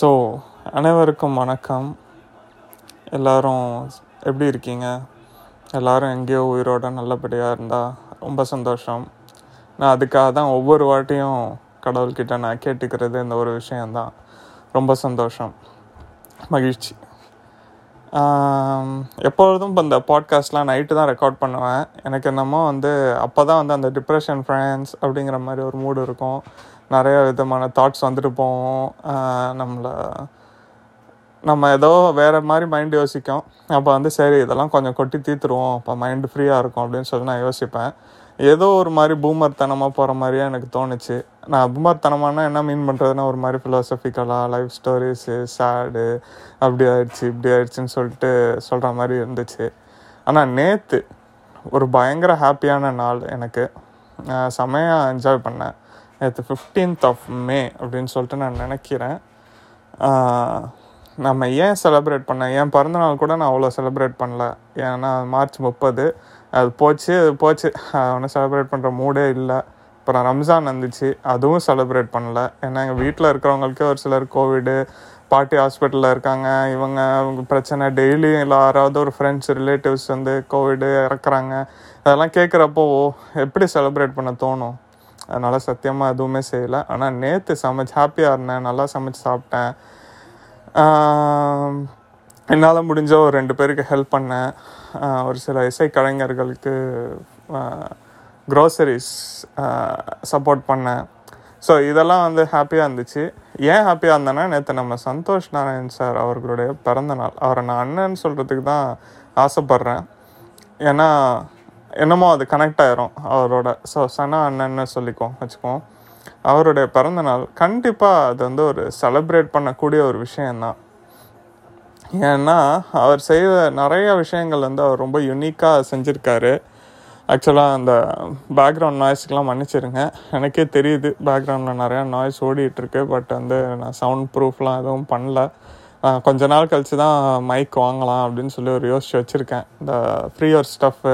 So அனைவருக்கும் வணக்கம். எல்லாரும் எப்படி இருக்கீங்க? எல்லாரும் எங்கேயோ உயிரோட நல்லபடியாக இருந்தால் ரொம்ப சந்தோஷம். நான் அதுக்காக தான் ஒவ்வொரு வாட்டியும் கடவுள்கிட்ட நான் கேட்டுக்கிறது இந்த ஒரு விஷயந்தான் ரொம்ப சந்தோஷம். மகிழ்ச்சி. எப்பொழுதும் இப்போ இந்த பாட்காஸ்ட்லாம் நைட்டு தான் ரெக்கார்ட் பண்ணுவேன். எனக்கு என்னமோ வந்து அப்போ தான் வந்து அந்த டிப்ரெஷன் ஃப்ரெண்ட்ஸ் அப்படிங்கிற மாதிரி ஒரு மூடு இருக்கும். நிறைய விதமான தாட்ஸ் வந்துட்டு போவோம் நம்மளை நம்ம ஏதோ வேறு மாதிரி மைண்ட் யோசிக்கும். அப்போ வந்து சரி இதெல்லாம் கொஞ்சம் கொட்டி தீர்த்துருவோம். அப்போ மைண்டு ஃப்ரீயாக இருக்கும் அப்படின்னு சொல்லி நான் யோசிப்பேன். ஏதோ ஒரு மாதிரி பூமர்த்தனமாக போகிற மாதிரியே எனக்கு தோணுச்சு. நான் பூமர்த்தனமானா என்ன மீன் பண்ணுறதுன்னா ஒரு மாதிரி ஃபிலாசபிக்கலாக லைஃப் ஸ்டோரிஸு சேடு அப்படி ஆயிடுச்சு இப்படி ஆயிடுச்சுன்னு சொல்லிட்டு சொல்கிற மாதிரி இருந்துச்சு. ஆனால் நேற்று ஒரு பயங்கர ஹாப்பியான நாள் எனக்கு. நான் செமையாக என்ஜாய் பண்ணேன். நேற்று ஃபிஃப்டீன்த் ஆஃப் மே அப்படின்னு சொல்லிட்டு நான் நினைக்கிறேன். நம்ம ஏன் செலப்ரேட் பண்ணேன் என் பிறந்தநாள் கூட நான் அவ்வளோ செலிப்ரேட் பண்ணல. ஏன்னா மார்ச் முப்பது. அது போச்சு அது போச்சு. ஒன்றும் செலிப்ரேட் பண்ணுற மூடே இல்லை. அப்புறம் ரம்ஜான் வந்துச்சு. அதுவும் செலிப்ரேட் பண்ணல. ஏன்னா எங்கள் வீட்டில் இருக்கிறவங்களுக்கே ஒரு சிலர் கோவிடு பாட்டி ஹாஸ்பிட்டலில் இருக்காங்க. இவங்க அவங்க பிரச்சனை டெய்லி யாராவது ஒரு ஃப்ரெண்ட்ஸ் ரிலேட்டிவ்ஸ் வந்து கோவிடு இறக்குறாங்க. அதெல்லாம் கேட்குறப்போ எப்படி செலிப்ரேட் பண்ண தோணும்? அதனால் சத்தியமாக எதுவுமே செய்யலை. ஆனால் நேற்று சமைச்சு ஹாப்பியாக இருந்தேன். நல்லா சமைச்சு சாப்பிட்டேன். என்னால் முடிஞ்ச ஒரு ரெண்டு பேருக்கு ஹெல்ப் பண்ணேன். ஒரு சில இசை கலைஞர்களுக்கு க்ரோசரிஸ் சப்போர்ட் பண்ணேன் ஸோ இதெல்லாம் வந்து ஹாப்பியாக இருந்துச்சு. ஏன் ஹாப்பியாக இருந்தேன்னா நேற்று நம்ம சந்தோஷ் நாராயண் சார் அவர்களுடைய பிறந்த நாள். அவரை நான் அண்ணன் சொல்கிறதுக்கு தான் ஆசைப்பட்றேன். ஏன்னா என்னமோ அது கனெக்ட் ஆயிரும் அவரோட. ஸோ சனா அண்ணன்னு சொல்லிக்குவோம் வச்சுக்குவோம். அவருடைய பிறந்த நாள். கண்டிப்பாக அது வந்து ஒரு செலப்ரேட் பண்ணக்கூடிய ஒரு விஷயந்தான் ஏன்னா அவர் செய்த நிறைய விஷயங்கள் வந்து அவர் ரொம்ப யுனிக்காக செஞ்சுருக்காரு. ஆக்சுவலாக அந்த பேக்ரவுண்ட் நாய்ஸ்க்கெலாம் மன்னிச்சிருங்க. எனக்கே தெரியுது பேக்ரவுண்டில் நிறையா நாய்ஸ் ஓடிட்டுருக்கு. பட் வந்து நான் சவுண்ட் ப்ரூஃப்லாம் எதுவும் பண்ணல. கொஞ்ச நாள் கழிச்சு தான் மைக் வாங்கலாம் அப்படின்னு சொல்லி ஒரு யோசிச்சு வச்சுருக்கேன். இந்த freer stuff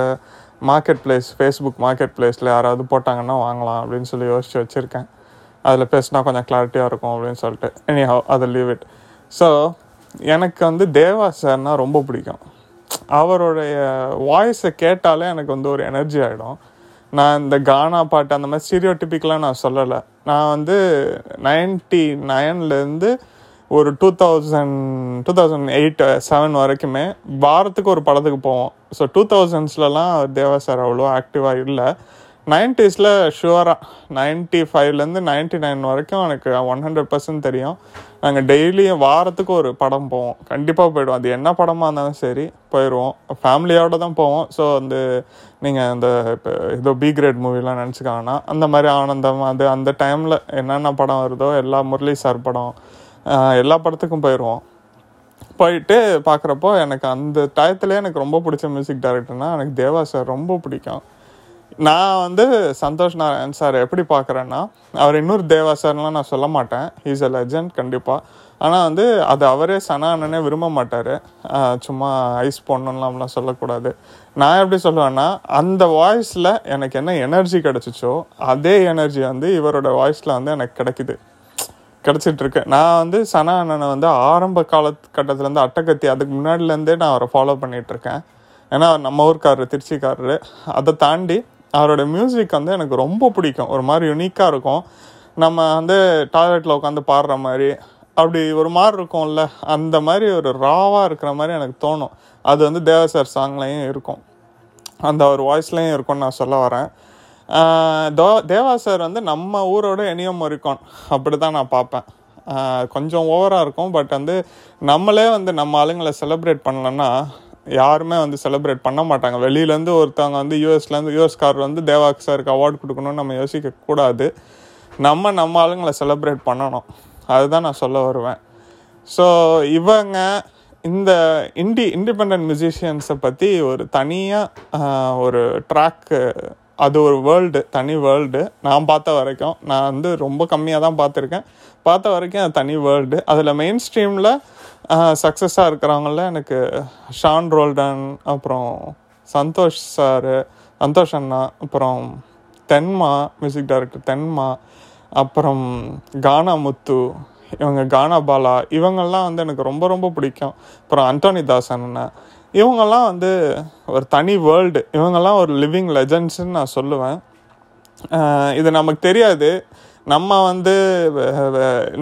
market place Facebook market பிளேஸில் யாராவது போட்டாங்கன்னா வாங்கலாம் அப்படின்னு சொல்லி யோசிச்சு வச்சுருக்கேன். அதில் பேசினா கொஞ்சம் கிளாரிட்டியாக இருக்கும் அப்படின்னு சொல்லிட்டு. எனி ஹவ் அதை லீவ் இட் ஸோ எனக்கு வந்து தேவா சார்னா ரொம்ப பிடிக்கும். அவருடைய வாய்ஸை கேட்டாலே எனக்கு வந்து ஒரு எனர்ஜி ஆகிடும் நான் இந்த கானா பாட்டு அந்த மாதிரி ஸ்டீரியோடிப்பிக்கெலாம் நான் சொல்லலை. நான் வந்து நைன்டி நைன்லேருந்து ஒரு two thousand two thousand eight seven வரைக்குமே வாரத்துக்கு ஒரு படத்துக்கு போவோம். ஸோ டூ தௌசண்ட்ஸ்லலாம் தேவா சார் அவ்வளோ ஆக்டிவாக இல்லை. நைன்டிஸில் ஷுவராக நைன்ட்டி ஃபைவ்லேருந்து நைன்ட்டி நைன் வரைக்கும் எனக்கு ஒன் ஹண்ட்ரட் பர்சன்ட் தெரியும். நாங்கள் டெய்லியும் வாரத்துக்கு ஒரு படம் போவோம். கண்டிப்பாக போயிடுவோம். அது என்ன படமாக இருந்தாலும் சரி போயிடுவோம் ஃபேமிலியோடு தான் போவோம். ஸோ வந்து நீங்கள் இந்த இப்போ ஏதோ பி கிரேட் மூவிலாம் நினச்சிக்காங்கன்னா அந்த மாதிரி ஆனந்தம் அது அந்த டைமில் என்னென்ன படம் வருதோ எல்லா முரளி சார் படம் எல்லா படத்துக்கும் போயிடுவோம் போயிட்டு பார்க்குறப்போ எனக்கு அந்த டயத்துலேயே எனக்கு ரொம்ப பிடிச்ச மியூசிக் டைரக்டர்னால் எனக்கு தேவா சார் ரொம்ப பிடிக்கும். நான் வந்து சந்தோஷ் நாராயண் சார் எப்படி பார்க்குறேன்னா அவர் இன்னொரு தேவா சார்லாம் நான் சொல்ல மாட்டேன். ஹீஸ் அ லெஜண்ட் கண்டிப்பாக ஆனால் வந்து அது அவரே சனானனே விரும்ப மாட்டார். சும்மா ஐஸ் போடணும்லாம்லாம் சொல்லக்கூடாது. நான் எப்படி சொல்லுவேன்னா அந்த வாய்ஸில் எனக்கு என்ன எனர்ஜி கிடச்சிச்சோ அதே எனர்ஜி வந்து இவரோட வாய்ஸில் வந்து எனக்கு கிடைக்குது. கிடச்சிட்ருக்கு. நான் வந்து சனா அண்ணனை வந்து ஆரம்ப காலகட்டத்திலேருந்து அட்டகத்தி அதுக்கு முன்னாடிலேருந்தே நான் அவரை ஃபாலோ பண்ணிகிட்ருக்கேன் இருக்கேன் ஏன்னா நம்ம ஊர்க்காரரு திருச்சிக்காரரு. அதை தாண்டி அவரோட மியூசிக் வந்து எனக்கு ரொம்ப பிடிக்கும். ஒரு மாதிரி யுனிக்காக இருக்கும். நம்ம வந்து டாய்லெட்டில் உட்காந்து பாடுற மாதிரி அப்படி ஒரு மாதிரி இருக்கும்ல அந்த மாதிரி ஒரு ராவாக இருக்கிற மாதிரி எனக்கு தோணும். அது வந்து தேவசர் சாங்லேயும் இருக்கும். அந்த ஒரு வாய்ஸ்லேயும் இருக்கும்னு நான் சொல்ல வரேன். தோ தேவா சார் வந்து நம்ம ஊரோட எனியம் இருக்கும் அப்படி தான் நான் பார்ப்பேன். கொஞ்சம் ஓவராக இருக்கும் பட் வந்து நம்மளே வந்து நம்ம ஆளுங்களை செலிப்ரேட் பண்ணலன்னா யாருமே வந்து செலிப்ரேட் பண்ண மாட்டாங்க. வெளியிலேருந்து ஒருத்தவங்க வந்து யூஎஸ்லேருந்து யூஎஸ்கார் வந்து தேவாக் சாருக்கு அவார்டு கொடுக்கணும்னு நம்ம யோசிக்கக்கூடாது நம்ம நம்ம ஆளுங்களை செலிப்ரேட் பண்ணணும். அதுதான் நான் சொல்ல வருவேன். ஸோ இவங்க இந்த இண்டி இண்டிபெண்ட் மியூசிஷியன்ஸை பற்றி ஒரு தனியாக ஒரு ட்ராக்கு அது ஒரு வேர்ல்டு தனி வேர்ல்டு நான் பார்த்த வரைக்கும் நான் வந்து ரொம்ப கம்மியாக தான் பார்த்துருக்கேன். பார்த்த வரைக்கும் அது தனி வேர்ல்டு அதில் மெயின் ஸ்ட்ரீமில் சக்ஸஸாக இருக்கிறவங்கள எனக்கு ஷான் ரோல்டன் அப்புறம் சந்தோஷ் சார் சந்தோஷ் அண்ணா அப்புறம் தென்மா மியூசிக் டைரக்டர் தென்மா அப்புறம் கானா முத்து இவங்க கானா பாலா இவங்கெல்லாம் வந்து எனக்கு ரொம்ப ரொம்ப பிடிக்கும். அப்புறம் அந்தோனி தாசன் அண்ணன் இவங்கெல்லாம் வந்து ஒரு தனி வேர்ல்டு இவங்கெல்லாம் ஒரு லிவிங் லெஜண்ட்ஸ்ன்னு நான் சொல்லுவேன். இது நமக்கு தெரியாது. நம்ம வந்து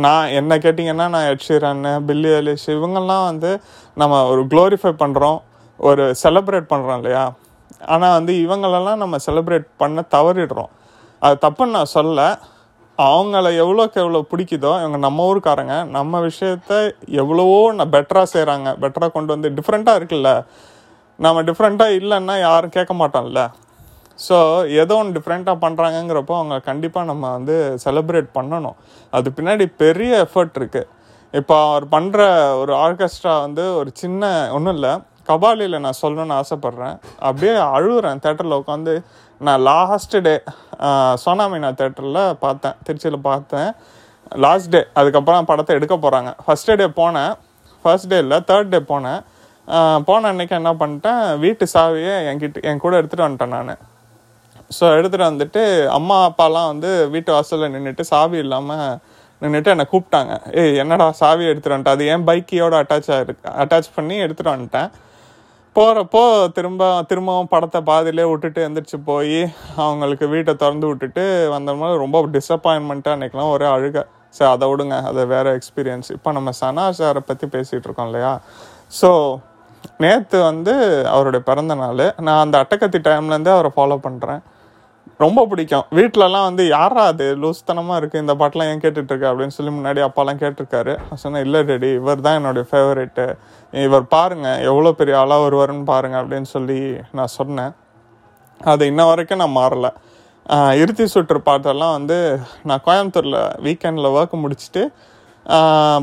நான் என்ன கேட்டிங்கன்னா நான் எட்ஷீரன் பில்லி அலிஷ் இவங்கெல்லாம் வந்து நம்ம ஒரு க்ளோரிஃபை பண்ணுறோம் ஒரு செலப்ரேட் பண்ணுறோம் இல்லையா? ஆனால் வந்து இவங்களெல்லாம் நம்ம செலிப்ரேட் பண்ண தவறிடுறோம். அது தப்புன்னு நான் சொல்ல. அவங்கள எவ்வளோக்கு எவ்வளோ பிடிக்குதோ இவங்க நம்ம ஊருக்காரங்க நம்ம விஷயத்த எவ்வளவோ பெட்டராக செய்கிறாங்க பெட்டராக கொண்டு வந்து டிஃப்ரெண்ட்டாக இருக்குல்ல. நம்ம டிஃப்ரெண்ட்டாக இல்லைன்னா யாரும் கேட்க மாட்டோம்ல ஸோ ஏதோ ஒன்று டிஃப்ரெண்ட்டாக பண்ணுறாங்கங்கிறப்போ அவங்க கண்டிப்பாக நம்ம வந்து செலிப்ரேட் பண்ணணும். அது பின்னாடி பெரிய எஃபர்ட் இருக்குது இப்போ அவர் பண்ணுற ஒரு ஆர்கெஸ்ட்ரா வந்து ஒரு சின்ன ஒன்றும் இல்லை. கபாலியில் நான் சொல்லணும்னு ஆசைப்பட்றேன். அப்படியே அழுகுறேன் தேட்டரில் உட்காந்து. நான் லாஸ்ட் டே சோனாமினா தேட்டரில் பார்த்தேன். திருச்சியில் பார்த்தேன். லாஸ்ட் டே அதுக்கப்புறம் படத்தை எடுக்க போகிறாங்க ஃபஸ்ட் டே போனேன். ஃபர்ஸ்ட் டே இல்லை தேர்ட் டே போனேன். போன அன்றைக்கி என்ன பண்ணிட்டேன்? வீட்டு சாவியை என்கிட்ட என் கூட எடுத்துகிட்டு வந்துட்டேன் நான். ஸோ எடுத்துகிட்டு வந்துட்டு அம்மா அப்பாலாம் வந்து வீட்டு வாசலில் நின்றுட்டு சாவி இல்லாமல் நின்றுட்டு என்னை கூப்பிட்டாங்க. ஏய் என்னடா சாவி எடுத்துகிட்டு வந்துட்டேன் அது என் பைக்கியோட அட்டாச் ஆகிருக்கு அட்டாச் பண்ணி எடுத்துகிட்டு வந்துட்டேன் போகிறப்போ திரும்ப திரும்பவும் படத்தை பாதியிலே விட்டுட்டு எந்திரிச்சு போய் அவங்களுக்கு வீட்டை திறந்து விட்டுட்டு வந்தோம்னா ரொம்ப டிசப்பாயின்மெண்ட்டாக நினைக்கலாம். ஒரே அழுக. சரி அதை விடுங்க. அது வேறு எக்ஸ்பீரியன்ஸ் இப்போ நம்ம சனா சாரை பற்றி பேசிகிட்டு இருக்கோம் இல்லையா? ஸோ நேற்று வந்து அவருடைய பிறந்த நாள். நான் அந்த அட்டக்கத்தி டைம்லேருந்தே அவரை ஃபாலோ பண்ணுறேன் ரொம்ப பிடிக்கும். வீட்டிலலாம் வந்து யாரா அது? லூஸ்தனமாக இருக்குது இந்த பாட்டெலாம் ஏன் கேட்டுட்டு இருக்க அப்படின்னு சொல்லி முன்னாடி அப்பாலாம் கேட்டிருக்காரு. நான் சொன்னேன் இல்லை ரெடி இவர் தான் என்னுடைய ஃபேவரெட்டு இவர் பாருங்கள் எவ்வளோ பெரிய ஆளாக வருவாருன்னு பாருங்கள் அப்படின்னு சொல்லி நான் சொன்னேன். அது இன்ன வரைக்கும் நான் மாறலை. இறுதி சுற்று பாட்டெல்லாம் வந்து நான் கோயம்புத்தூரில் வீக்கெண்டில் ஒர்க் முடிச்சுட்டு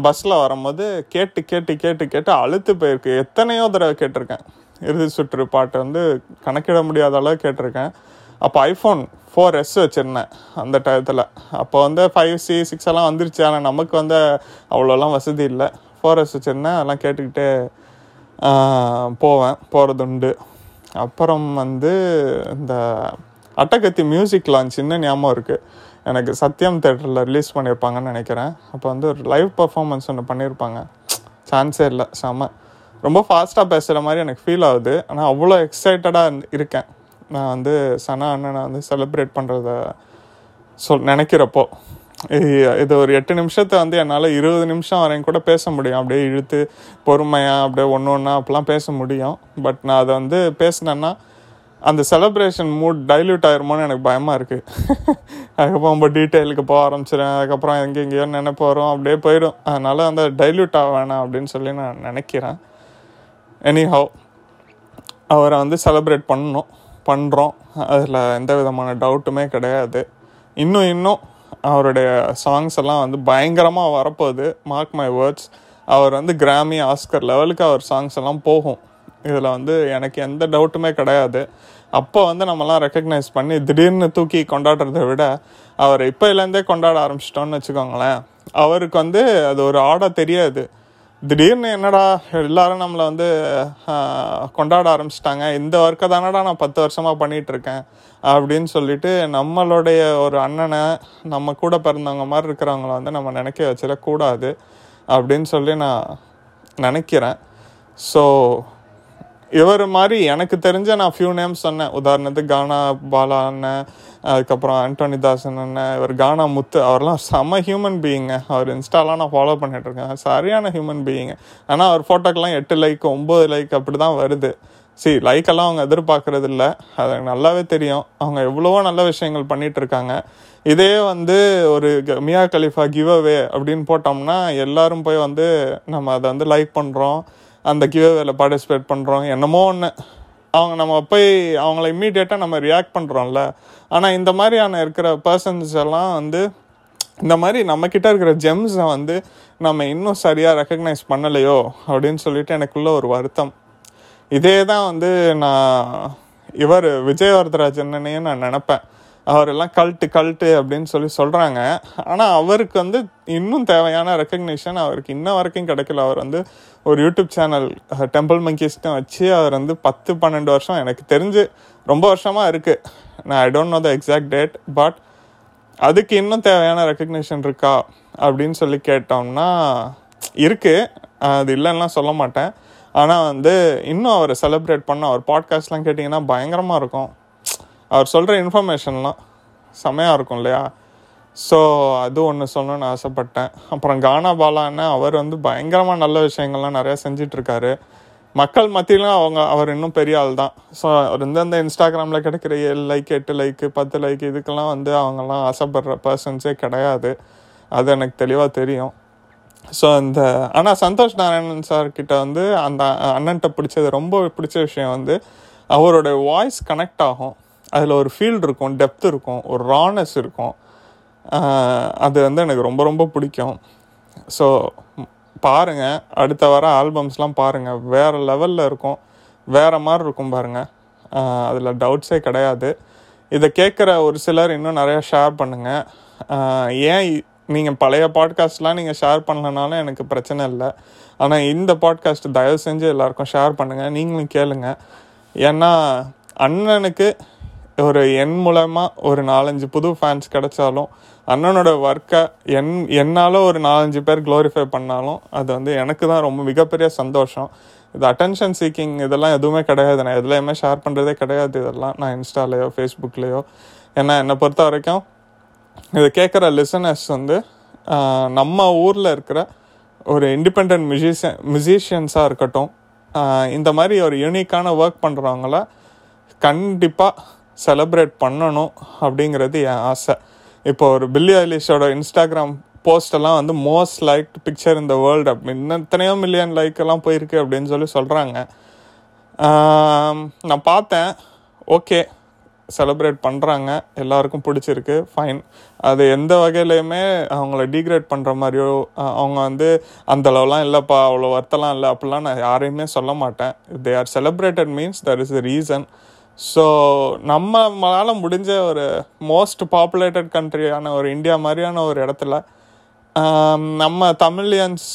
பஸ்ஸில் வரும்போது கேட்டு கேட்டு கேட்டு கேட்டு அழுத்து போயிருக்கு. எத்தனையோ தடவை கேட்டிருக்கேன். இறுதி சுற்று பாட்டு வந்து கணக்கிட முடியாத அளவு கேட்டிருக்கேன். அப்போ ஐஃபோன் ஃபோர் எஸ் வச்சுருந்தேன் அந்த டயத்தில். அப்போ வந்து ஃபைவ் சி சிக்ஸ் எல்லாம் வந்துருச்சு. ஆனால் நமக்கு வந்து அவ்வளோலாம் வசதி இல்லை. ஃபோர் எஸ் வச்சுருந்தேன். அதெல்லாம் கேட்டுக்கிட்டே போவேன். போகிறது உண்டு. அப்புறம் வந்து இந்த அட்டகத்தி மியூசிக் லான்ச் இன்னும் ஞாபகம் இருக்குது எனக்கு சத்யம் தேட்டரில் ரிலீஸ் பண்ணியிருப்பாங்கன்னு நினைக்கிறேன். அப்போ வந்து ஒரு லைவ் பர்ஃபாமன்ஸ் ஒன்று பண்ணியிருப்பாங்க. சான்ஸே இல்லை. செம. ரொம்ப ஃபாஸ்ட்டாக பேசுகிற மாதிரி எனக்கு ஃபீல் ஆகுது. ஆனால் அவ்வளோ எக்ஸைட்டடாக இருக்கேன். நான் வந்து சனா அண்ணனை வந்து செலிப்ரேட் பண்ணுறத சொல் நினைக்கிறப்போ இது ஒரு எட்டு நிமிஷத்தை வந்து என்னால் இருபது நிமிஷம் வரையும் கூட பேச முடியும். அப்படியே இழுத்து பொறுமையாக அப்படியே ஒன்று ஒன்றா அப்பெல்லாம் பேச முடியும். பட் நான் அதை வந்து பேசினேன்னா அந்த செலப்ரேஷன் மூட் டைல்யூட் ஆயிருமோன்னு எனக்கு பயமாக இருக்குது அதுக்கப்புறம் ரொம்ப டீட்டெயிலுக்கு போக ஆரம்பிச்சிடுறேன் அதுக்கப்புறம் எங்கே எங்கேயோ நினைப்பு வரும். அப்படியே போயிடும். அதனால் அந்த டைல்யூட் ஆக வேணாம் அப்படின்னு சொல்லி நான் நினைக்கிறேன். எனி ஹவ் அவரை வந்து செலப்ரேட் பண்ணணும். பண்ணுறோம் அதில் எந்த விதமான டவுட்டுமே கிடையாது. இன்னும் இன்னும் அவருடைய சாங்ஸ் எல்லாம் வந்து பயங்கரமாக வரப்போகுது. மார்க் மை வேர்ட்ஸ் அவர் வந்து கிராமி ஆஸ்கர் லெவலுக்கு அவர் சாங்ஸ் எல்லாம் போகும். இதில் வந்து எனக்கு எந்த டவுட்டுமே கிடையாது. அப்போ வந்து நம்மலாம் ரெக்கக்னைஸ் பண்ணி திடீர்னு தூக்கி கொண்டாடுறதை விட அவரை இப்போலேருந்தே கொண்டாட ஆரம்பிச்சிட்டோம்னு வச்சுக்கோங்களேன். அவருக்கு வந்து அது ஒரு ஆட தெரியாது. திடீர்னு என்னடா எல்லாரும் நம்மளை வந்து கொண்டாட ஆரம்பிச்சிட்டாங்க. இந்த ஒர்க்கை தானடா நான் பத்து வருஷமாக பண்ணிகிட்ருக்கேன் இருக்கேன் அப்படின்னு சொல்லிட்டு நம்மளுடைய ஒரு அண்ணனை நம்ம கூட பிறந்தவங்க மாதிரி இருக்கிறவங்கள வந்து நம்ம நினைக்க வச்சிடக்கூடாது அப்படின்னு சொல்லி நான் நினைக்கிறேன். ஸோ இவர் மாதிரி எனக்கு தெரிஞ்ச நான் ஃபியூ நேம்ஸ் சொன்னேன். உதாரணத்துக்கு கானா பாலா அண்ணன் அதுக்கப்புறம் ஆண்டோனி தாசன் அண்ணன் இவர் கானா முத்து அவர்லாம் செம ஹியூமன் பீயிங்க அவர் இன்ஸ்டாலாம் நான் ஃபாலோ பண்ணிட்டு இருக்கேன். சரியான ஹியூமன் பீயிங்க ஆனால் அவர் ஃபோட்டோக்கெல்லாம் எட்டு லைக் ஒம்பது லைக் அப்படி தான் வருது சரி லைக்கெல்லாம் அவங்க எதிர்பார்க்கறது இல்லை. அது எனக்கு நல்லாவே தெரியும். அவங்க எவ்வளவோ நல்ல விஷயங்கள் பண்ணிட்டு இருக்காங்க. இதே வந்து ஒரு க- மியா கலிஃபா கிவ் அவே அப்படின்னு போட்டோம்னா எல்லாரும் போய் வந்து நம்ம அதை வந்து லைக் பண்ணுறோம் அந்த கிவேவேல பார்ட்டிசிபேட் பண்ணுறோம் என்னமோ ஒன்று அவங்க நம்ம போய் அவங்கள இம்மீடியட்டாக நம்ம ரியாக்ட் பண்ணுறோம்ல ஆனால் இந்த மாதிரியான இருக்கிற பர்சன்ஸ் எல்லாம் வந்து இந்த மாதிரி நம்மக்கிட்ட இருக்கிற ஜெம்ஸை வந்து நம்ம இன்னும் சரியாக ரெக்கக்னைஸ் பண்ணலையோ அப்படின்னு சொல்லிட்டு எனக்குள்ள ஒரு வருத்தம். இதே தான் வந்து நான் இவர் விஜய் வரதராஜனையே நான் நினப்பேன். அவரெல்லாம் கல்ட்டு கல்ட்டு அப்படின்னு சொல்லி சொல்கிறாங்க ஆனால் அவருக்கு வந்து இன்னும் தேவையான ரெக்கக்னிஷன் அவருக்கு இன்ன வரைக்கும் கிடைக்கல. அவர் வந்து ஒரு யூடியூப் சேனல் டெம்பிள் மங்கிஸ்ட்டும் வச்சு அவர் வந்து பத்து பன்னெண்டு வருஷம் எனக்கு தெரிஞ்சு ரொம்ப வருஷமாக இருக்குது நான் I don't know the exact date but அதுக்கு இன்னும் தேவையான ரெக்கக்னிஷன் இருக்கா அப்படின்னு சொல்லி கேட்டோம்னா இருக்குது அது இல்லைன்னா சொல்ல மாட்டேன். ஆனால் வந்து இன்னும் அவரை செலிப்ரேட் பண்ண அவர் பாட்காஸ்ட்லாம் கேட்டிங்கன்னா பயங்கரமாக இருக்கும். அவர் சொல்கிற இன்ஃபர்மேஷன்லாம் செமையாக இருக்கும் இல்லையா? ஸோ அது ஒன்று சொல்லணும்னு ஆசைப்பட்டேன். அப்புறம் கானா பாலான்னு அவர் வந்து பயங்கரமாக நல்ல விஷயங்கள்லாம் நிறையா செஞ்சிட்ருக்காரு. மக்கள் மத்தியிலும் அவங்க அவர் இன்னும் பெரிய ஆள் தான். ஸோ அவர் இந்தந்த இன்ஸ்டாகிராமில் கிடைக்கிற ஏழு லைக் எட்டு லைக்கு பத்து லைக் இதுக்கெல்லாம் வந்து அவங்கெல்லாம் ஆசைப்படுற பர்சன்ஸே கிடையாது. அது எனக்கு தெளிவாக தெரியும். ஸோ இந்த ஆனால் சந்தோஷ் நாராயணன் சார்கிட்ட வந்து அந்த அண்ணன்ட்ட பிடிச்சது ரொம்ப பிடிச்ச விஷயம் வந்து அவரோட வாய்ஸ் கனெக்ட் ஆகும். அதில் ஒரு ஃபீல்டு இருக்கும் டெப்த் இருக்கும் ஒரு ரானஸ் இருக்கும். அது வந்து எனக்கு ரொம்ப ரொம்ப பிடிக்கும். ஸோ பாருங்கள் அடுத்த வர ஆல்பம்ஸ்லாம் பாருங்கள் வேறு லெவலில் இருக்கும். வேறு மாதிரி இருக்கும் பாருங்கள் அதில் டவுட்ஸே கிடையாது. இதை கேட்குற ஒரு சிலர் இன்னும் நிறையா ஷேர் பண்ணுங்கள் ஏன் நீங்கள் பழைய பாட்காஸ்ட்லாம் நீங்கள் ஷேர் பண்ணலனாலும் எனக்கு பிரச்சனை இல்லை. ஆனால் இந்த பாட்காஸ்ட் தயவு செஞ்சு எல்லாருக்கும் ஷேர் பண்ணுங்கள் நீங்களும் கேளுங்க. ஏன்னா அண்ணனுக்கு ஒரு என் மூலமாக ஒரு நாலஞ்சு புது ஃபேன்ஸ் கிடைச்சாலும் அண்ணனோட ஒர்க்கை என் என்னால் ஒரு நாலஞ்சு பேர் க்ளோரிஃபை பண்ணாலும் அது வந்து எனக்கு தான் ரொம்ப மிகப்பெரிய சந்தோஷம். இது அட்டென்ஷன் சீக்கிங் இதெல்லாம் எதுவுமே கிடையாது. நான் எதுலையுமே ஷேர் பண்ணுறதே கிடையாது. இதெல்லாம் நான் இன்ஸ்டாலேயோ ஃபேஸ்புக்லேயோ ஏன்னா என்னை பொறுத்த வரைக்கும் இதை கேட்குற லிசனர்ஸ் வந்து நம்ம ஊரில் இருக்கிற ஒரு இண்டிபெண்ட் மியூசிஷியன் மியூசிஷியன்ஸாக இருக்கட்டும் இந்த மாதிரி ஒரு யூனிக்கான ஒர்க் பண்ணுறவங்கள கண்டிப்பாக செலப்ரேட் பண்ணணும் அப்படிங்கிறது என் ஆசை. இப்போ ஒரு பில்லி ஐலிஷோட இன்ஸ்டாகிராம் போஸ்டெல்லாம் வந்து மோஸ்ட் லைக் பிக்சர் இந்த வேர்ல்டு அப்படின்னு எத்தனையோ மில்லியன் லைக் எல்லாம் போயிருக்கு அப்படின்னு சொல்லி சொல்கிறாங்க நான் பார்த்தேன். ஓகே செலப்ரேட் பண்ணுறாங்க எல்லாருக்கும் பிடிச்சிருக்கு. ஃபைன் அது எந்த வகையிலையுமே அவங்கள டீக்ரேட் பண்ணுற மாதிரியோ அவங்க வந்து அந்த அளவுலாம் இல்லைப்பா அவ்வளோ வருத்தலாம் இல்லை அப்படிலாம் நான் யாரையுமே சொல்ல மாட்டேன். They are celebrated means there is the reason so நம்மளால் முடிஞ்ச ஒரு மோஸ்ட் பாப்புலேட்டட் கண்ட்ரியான ஒரு இந்தியா மாதிரியான ஒரு இடத்துல நம்ம தமிழியன்ஸ்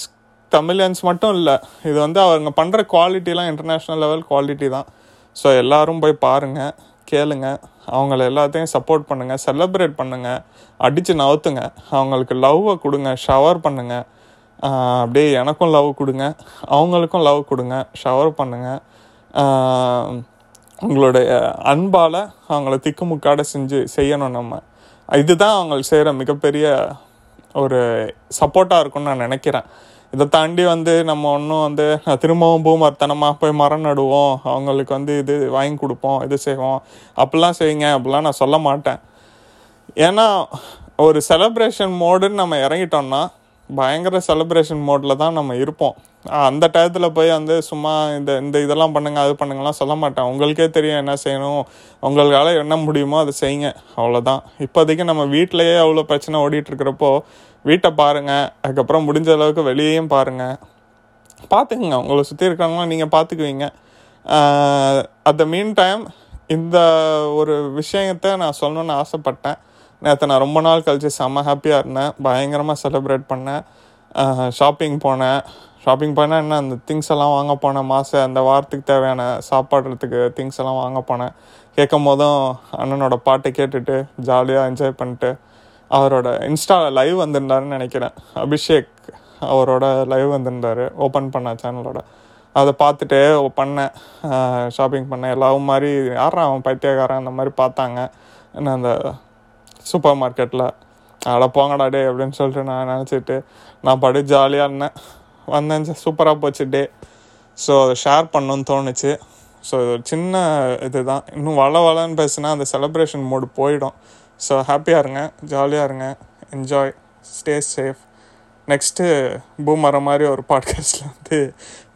தமிழியன்ஸ் மட்டும் இல்லை இது வந்து அவங்க பண்ணுற குவாலிட்டிலாம் இன்டர்நேஷ்னல் லெவல் குவாலிட்டி தான். ஸோ எல்லோரும் போய் பாருங்கள் கேளுங்க அவங்கள எல்லாத்தையும் சப்போர்ட் பண்ணுங்கள் செலப்ரேட் பண்ணுங்கள் அடித்து நவுத்துங்க அவங்களுக்கு லவ்வை கொடுங்க ஷவர் பண்ணுங்கள் அப்படியே எனக்கும் லவ் கொடுங்க அவங்களுக்கும் லவ் கொடுங்க ஷவர் பண்ணுங்கள் உங்களுடைய அன்பால் அவங்கள திக்குமுக்காட செஞ்சு செய்யணும் நம்ம. இதுதான் அவங்க செய்கிற மிகப்பெரிய ஒரு சப்போர்ட்டாக இருக்கும்னு நான் நினைக்கிறேன். இதை தாண்டி வந்து நம்ம ஒன்றும் வந்து திரும்பவும் பூமர்த்தனமாக போய் மரம் நடுவோம். அவங்களுக்கு வந்து இது வாங்கி கொடுப்போம் இது செய்வோம். அப்படிலாம் செய்யுங்க அப்படிலாம் நான் சொல்ல மாட்டேன். ஏன்னா ஒரு செலப்ரேஷன் மோடுன்னு நம்ம இறங்கிட்டோம்னா பயங்கர செலிப்ரேஷன் மோடில் தான் நம்ம இருப்போம். அந்த டயத்தில் போய் வந்து சும்மா இந்த இந்த இதெல்லாம் பண்ணுங்கள் அது பண்ணுங்கலாம் சொல்ல மாட்டேன். உங்களுக்கே தெரியும் என்ன செய்யணும் உங்களுக்கால என்ன முடியுமோ அதை செய்யுங்க அவ்வளோதான் இப்போதைக்கு நம்ம வீட்டிலையே அவ்வளோ பிரச்சனை ஓடிட்டுருக்கிறப்போ வீட்டை பாருங்கள் அதுக்கப்புறம் முடிஞ்ச அளவுக்கு வெளியேயும் பாருங்கள் பார்த்துக்குங்க உங்களை சுற்றி இருக்கிறவங்களாம் நீங்கள் பார்த்துக்குவீங்க. அட் த மீன் டைம் இந்த ஒரு விஷயத்தை நான் சொல்லணுன்னு ஆசைப்பட்டேன். நேற்று நான் ரொம்ப நாள் கழித்து செம்ம ஹாப்பியாக இருந்தேன். பயங்கரமாக செலிப்ரேட் பண்ணேன். ஷாப்பிங் போனேன். ஷாப்பிங் போனால் என்ன அந்த திங்ஸ் எல்லாம் வாங்க போனேன். மாதம் அந்த வாரத்துக்கு தேவையான சாப்பாடுறதுக்கு திங்ஸ் எல்லாம் வாங்க போனேன். கேட்கும் போதும் அண்ணனோட பாட்டை கேட்டுட்டு ஜாலியாக என்ஜாய் பண்ணிட்டு அவரோட இன்ஸ்டாவில் லைவ் வந்திருந்தாருன்னு நினைக்கிறேன். அபிஷேக் அவரோட லைவ் வந்திருந்தார். ஓப்பன் பண்ண சேனலோட அதை பார்த்துட்டு பண்ணேன். ஷாப்பிங் பண்ணேன். எல்லாவும் மாதிரி யாரும் அவன் பைத்தியக்காரன்? அந்த மாதிரி பார்த்தாங்க. என்ன அந்த சூப்பர் மார்க்கெட்டில் அட போங்கடா டே அப்படின்னு சொல்லிட்டு நான் நினச்சிட்டு நான் படி ஜாலியாக இருந்தேன். வந்தேன் சூப்பராக போச்சு டே ஸோ அதை ஷேர் பண்ணணும்னு தோணுச்சு. ஸோ இது ஒரு சின்ன இது தான் இன்னும் வள வளன்னு பேசுனா அந்த செலப்ரேஷன் மூடு போயிடும். ஸோ ஹாப்பியாக இருங்க ஜாலியாக இருங்க. என்ஜாய் ஸ்டே சேஃப் நெக்ஸ்ட்டு பூமர மாதிரி ஒரு பாட்காஸ்ட்டில் வந்து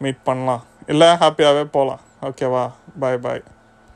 மீட் பண்ணலாம். இல்லை ஹாப்பியாகவே போகலாம் ஓகேவா பாய் பாய்